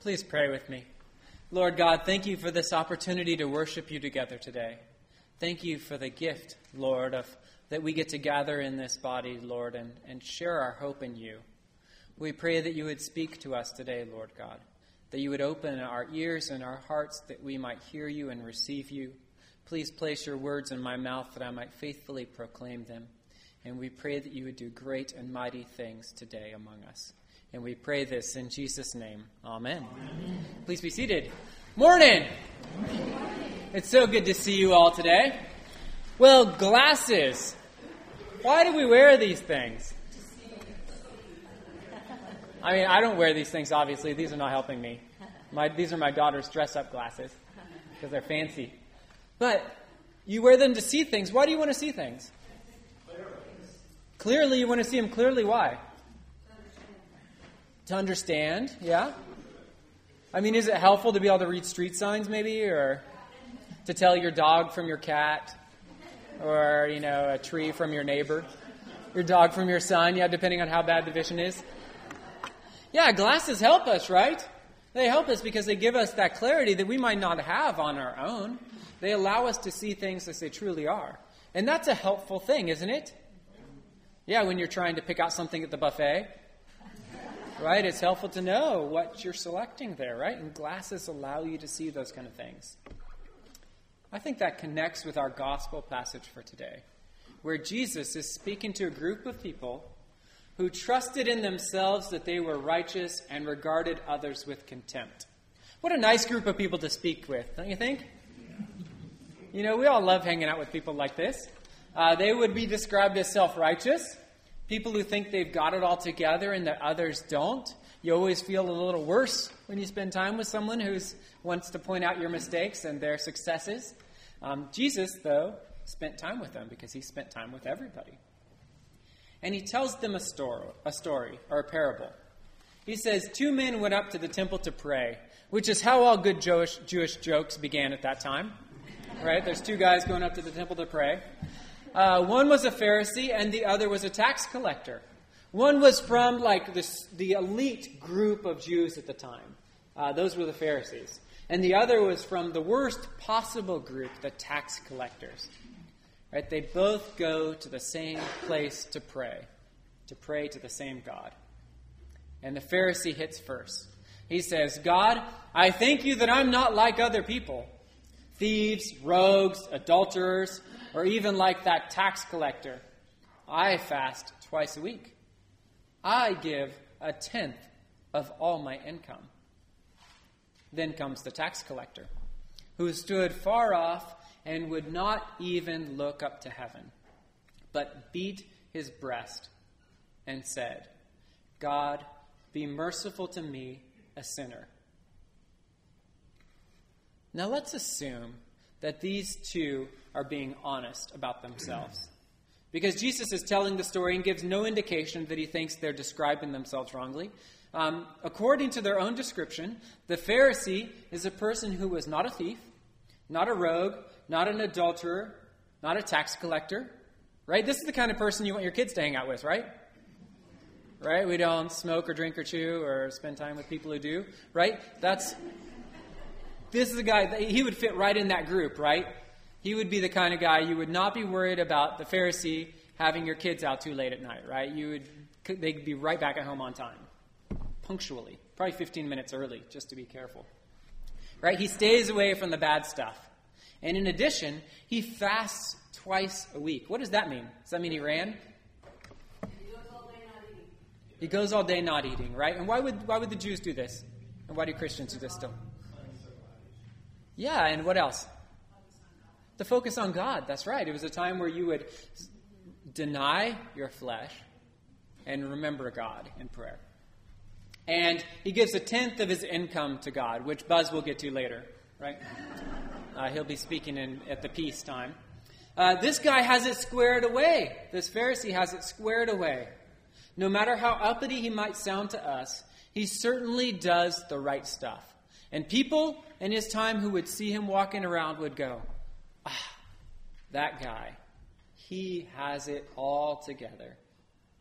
Please pray with me. Lord God, thank you for this opportunity to worship you together today. Thank you for the gift, Lord, of that we get to gather in this body, Lord, and, and share our hope in you. We pray that you would speak to us today, Lord God, that you would open our ears and our hearts that we might hear you and receive you. Please place your words in my mouth that I might faithfully proclaim them. And we pray that you would do great and mighty things today among us. And we pray this in Jesus' name. Amen. Amen. Please be seated. Morning. It's so good to see you all today. Well, glasses. Why do we wear these things? I mean, I don't wear these things, obviously. These are not helping me. My, these are my daughter's dress up glasses because they're fancy. But you wear them to see things. Why do you want to see things? Clearly, you want to see them clearly. Why? To understand, yeah? I mean, is it helpful to be able to read street signs, maybe? Or to tell your dog from your cat? Or, you know, a tree from your neighbor? Your dog from your son, yeah, depending on how bad the vision is. Yeah, glasses help us, right? They help us because they give us that clarity that we might not have on our own. They allow us to see things as they truly are. And that's a helpful thing, isn't it? Yeah, when you're trying to pick out something at the buffet, right? It's helpful to know what you're selecting there, right? And glasses allow you to see those kind of things. I think that connects with our gospel passage for today, where Jesus is speaking to a group of people who trusted in themselves that they were righteous and regarded others with contempt. What a nice group of people to speak with, don't you think? You know, we all love hanging out with people like this. Uh, they would be described as self righteous, people who think they've got it all together and that others don't. You always feel a little worse when you spend time with someone who wants to point out your mistakes and their successes. Um, Jesus, though, spent time with them because he spent time with everybody and he tells them a story, a story or a parable. He says, Two men went up to the temple to pray, which is how all good Jewish, Jewish jokes began at that time. Right? There's two guys going up to the temple to pray. Uh, one was a Pharisee, and the other was a tax collector. One was from like this, the elite group of Jews at the time. Uh, those were the Pharisees. And the other was from the worst possible group, the tax collectors. Right? They both go to the same place to pray, to pray to the same God. And the Pharisee hits first. He says, God, I thank you that I'm not like other people thieves, rogues, adulterers, or even like that tax collector. I fast twice a week. I give a tenth of all my income. Then comes the tax collector, who stood far off and would not even look up to heaven, but beat his breast and said, God, be merciful to me, a sinner. Now let's assume that these two are being honest about themselves. Because Jesus is telling the story and gives no indication that he thinks they're describing themselves wrongly. Um, according to their own description, the Pharisee is a person who was not a thief, not a rogue, not an adulterer, not a tax collector, right? This is the kind of person you want your kids to hang out with, right? Right? We don't smoke or drink or chew or spend time with people who do, right? That's this is a guy he would fit right in that group, right? He would be the kind of guy you would not be worried about the Pharisee having your kids out too late at night, right? You would they'd be right back at home on time, punctually, probably 15 minutes early, just to be careful. Right? He stays away from the bad stuff. And in addition, he fasts twice a week. What does that mean? Does that mean he ran? He goes all day not eating, right? And why would why would the Jews do this? And why do Christians do this still? Yeah, and what else? The focus on God. That's right. It was a time where you would deny your flesh and remember God in prayer. And he gives a tenth of his income to God, which Buzz will get to later, right? Uh, he'll be speaking in, at the peace time. Uh, this guy has it squared away. This Pharisee has it squared away. No matter how uppity he might sound to us, he certainly does the right stuff. And people in his time who would see him walking around would go, ah, that guy, he has it all together.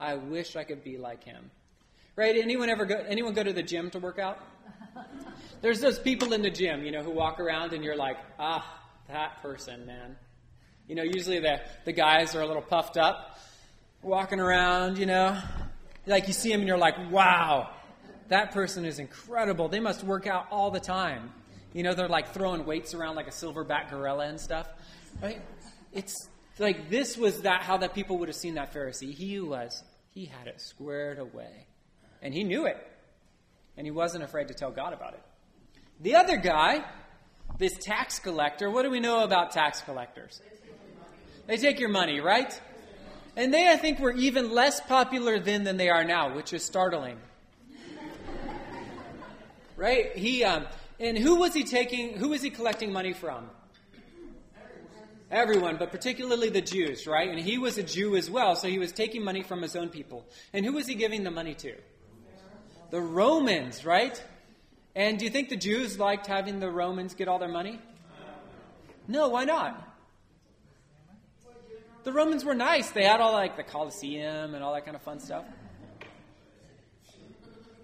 I wish I could be like him. Right? Anyone ever go, anyone go to the gym to work out? There's those people in the gym, you know, who walk around and you're like, ah, that person, man. You know, usually the, the guys are a little puffed up, walking around, you know. Like you see them and you're like, wow, that person is incredible. They must work out all the time. You know, they're like throwing weights around like a silverback gorilla and stuff. Right? It's like this was that how that people would have seen that Pharisee. He was, he had it squared away. And he knew it. And he wasn't afraid to tell God about it. The other guy, this tax collector, what do we know about tax collectors? They take your money, right? And they, I think, were even less popular then than they are now, which is startling. Right? He, um, and who was he taking, who was he collecting money from? Everyone, but particularly the Jews, right? And he was a Jew as well, so he was taking money from his own people. And who was he giving the money to? The Romans, right? And do you think the Jews liked having the Romans get all their money? No, why not? The Romans were nice. They had all like the Colosseum and all that kind of fun stuff.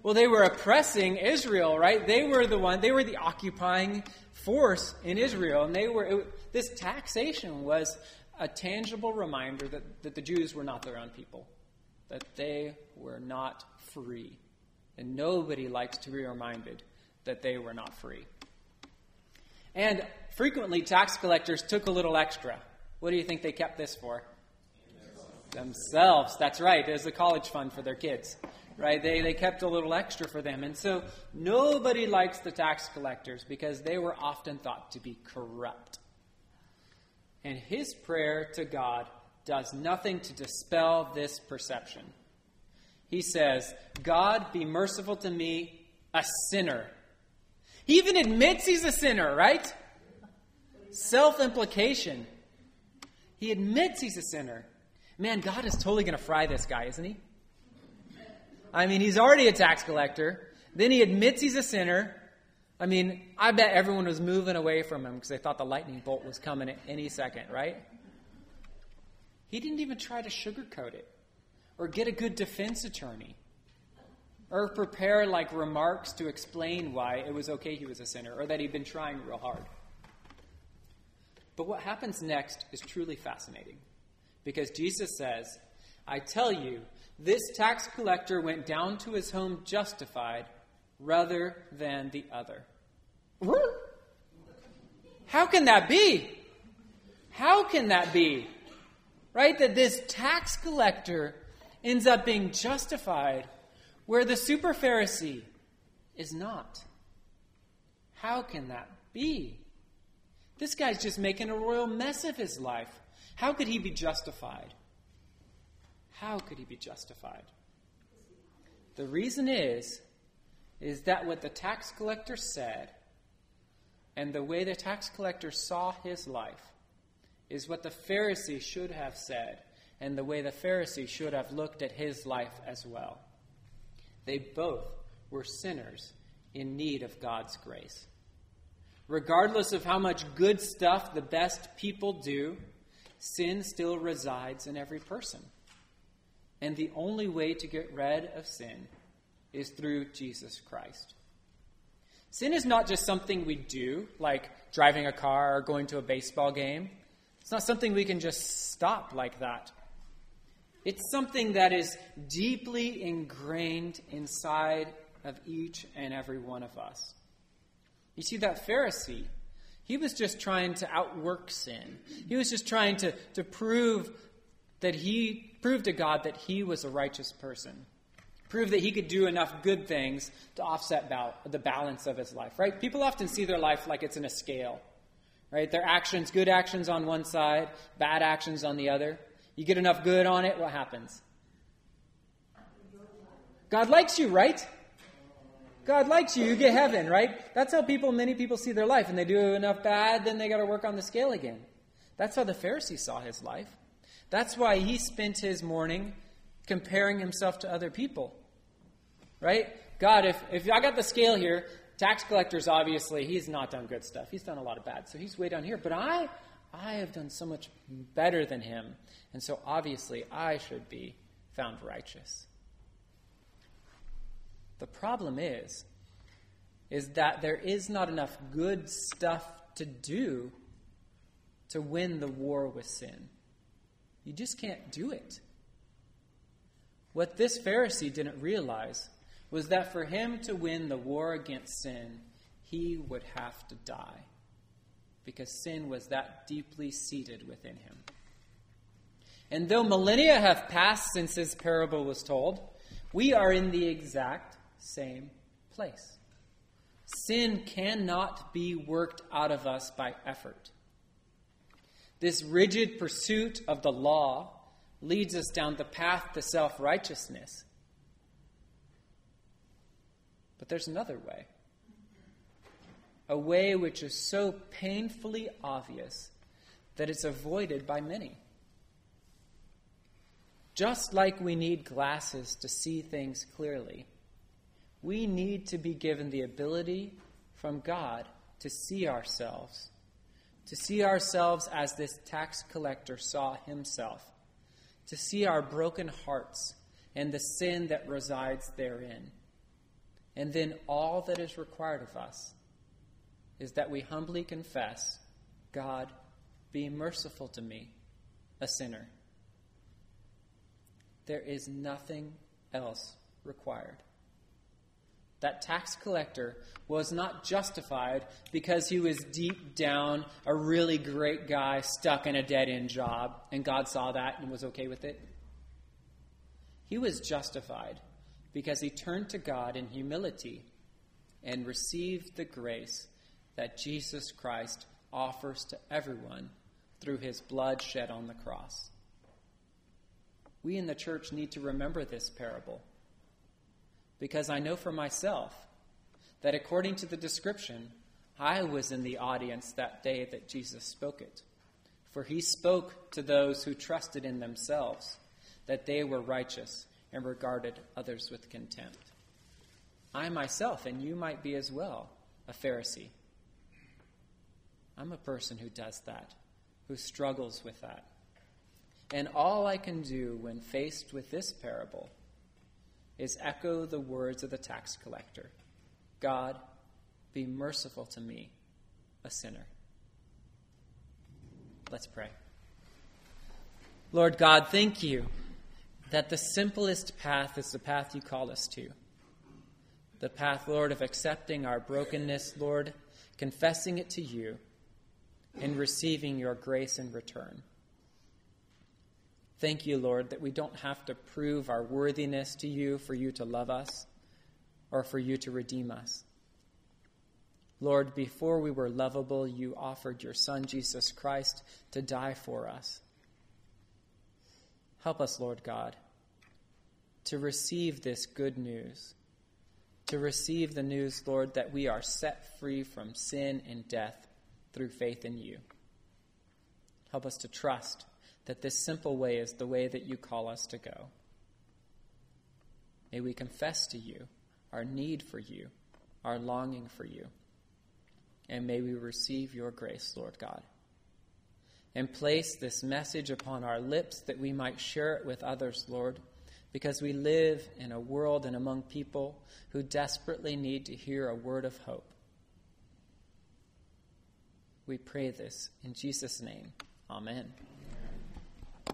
Well, they were oppressing Israel, right? They were the one, they were the occupying force in Israel. And they were, it, this taxation was a tangible reminder that, that the Jews were not their own people, that they were not free. And nobody likes to be reminded that they were not free. And frequently, tax collectors took a little extra. What do you think they kept this for? Themselves. That's right. It was a college fund for their kids right? They, they kept a little extra for them. And so nobody likes the tax collectors because they were often thought to be corrupt. And his prayer to God does nothing to dispel this perception. He says, God, be merciful to me, a sinner. He even admits he's a sinner, right? Self implication. He admits he's a sinner. Man, God is totally going to fry this guy, isn't he? I mean, he's already a tax collector. Then he admits he's a sinner. I mean, I bet everyone was moving away from him because they thought the lightning bolt was coming at any second, right? He didn't even try to sugarcoat it or get a good defense attorney or prepare like remarks to explain why it was okay he was a sinner or that he'd been trying real hard. But what happens next is truly fascinating because Jesus says, I tell you, this tax collector went down to his home justified rather than the other. How can that be? How can that be? Right? That this tax collector ends up being justified where the super Pharisee is not. How can that be? This guy's just making a royal mess of his life. How could he be justified? How could he be justified? The reason is, is that what the tax collector said and the way the tax collector saw his life is what the Pharisee should have said and the way the Pharisee should have looked at his life as well. They both were sinners in need of God's grace. Regardless of how much good stuff the best people do, sin still resides in every person. And the only way to get rid of sin is through Jesus Christ. Sin is not just something we do, like driving a car or going to a baseball game. It's not something we can just stop like that. It's something that is deeply ingrained inside of each and every one of us. You see, that Pharisee, he was just trying to outwork sin. He was just trying to, to prove that he proved to God that he was a righteous person. proved that he could do enough good things to offset the balance of his life, right? People often see their life like it's in a scale, right? Their actions, good actions on one side, bad actions on the other. You get enough good on it, what happens? God likes you, right? God likes you, you get heaven, right? That's how people, many people see their life. And they do enough bad, then they got to work on the scale again. That's how the Pharisee saw his life. That's why he spent his morning comparing himself to other people. Right? God, if, if I got the scale here, tax collectors obviously, he's not done good stuff. He's done a lot of bad. So he's way down here. But I I have done so much better than him. And so obviously I should be found righteous. The problem is is that there is not enough good stuff to do to win the war with sin. You just can't do it. What this Pharisee didn't realize was that for him to win the war against sin, he would have to die because sin was that deeply seated within him. And though millennia have passed since this parable was told, we are in the exact same place. Sin cannot be worked out of us by effort. This rigid pursuit of the law leads us down the path to self righteousness. But there's another way. A way which is so painfully obvious that it's avoided by many. Just like we need glasses to see things clearly, we need to be given the ability from God to see ourselves, to see ourselves as this tax collector saw himself, to see our broken hearts and the sin that resides therein. And then all that is required of us is that we humbly confess God, be merciful to me, a sinner. There is nothing else required. That tax collector was not justified because he was deep down a really great guy stuck in a dead end job, and God saw that and was okay with it. He was justified because he turned to God in humility and received the grace that Jesus Christ offers to everyone through his blood shed on the cross. We in the church need to remember this parable because I know for myself that according to the description, I was in the audience that day that Jesus spoke it. For he spoke to those who trusted in themselves that they were righteous and regarded others with contempt. I myself, and you might be as well, a Pharisee. I'm a person who does that, who struggles with that. And all I can do when faced with this parable is echo the words of the tax collector God, be merciful to me, a sinner. Let's pray. Lord God, thank you that the simplest path is the path you call us to. The path, Lord, of accepting our brokenness, Lord, confessing it to you, and receiving your grace in return. Thank you, Lord, that we don't have to prove our worthiness to you for you to love us or for you to redeem us. Lord, before we were lovable, you offered your Son, Jesus Christ, to die for us. Help us, Lord God, to receive this good news, to receive the news, Lord, that we are set free from sin and death through faith in you. Help us to trust that this simple way is the way that you call us to go. May we confess to you our need for you, our longing for you, and may we receive your grace, Lord God. And place this message upon our lips that we might share it with others, Lord, because we live in a world and among people who desperately need to hear a word of hope. We pray this in Jesus' name. Amen.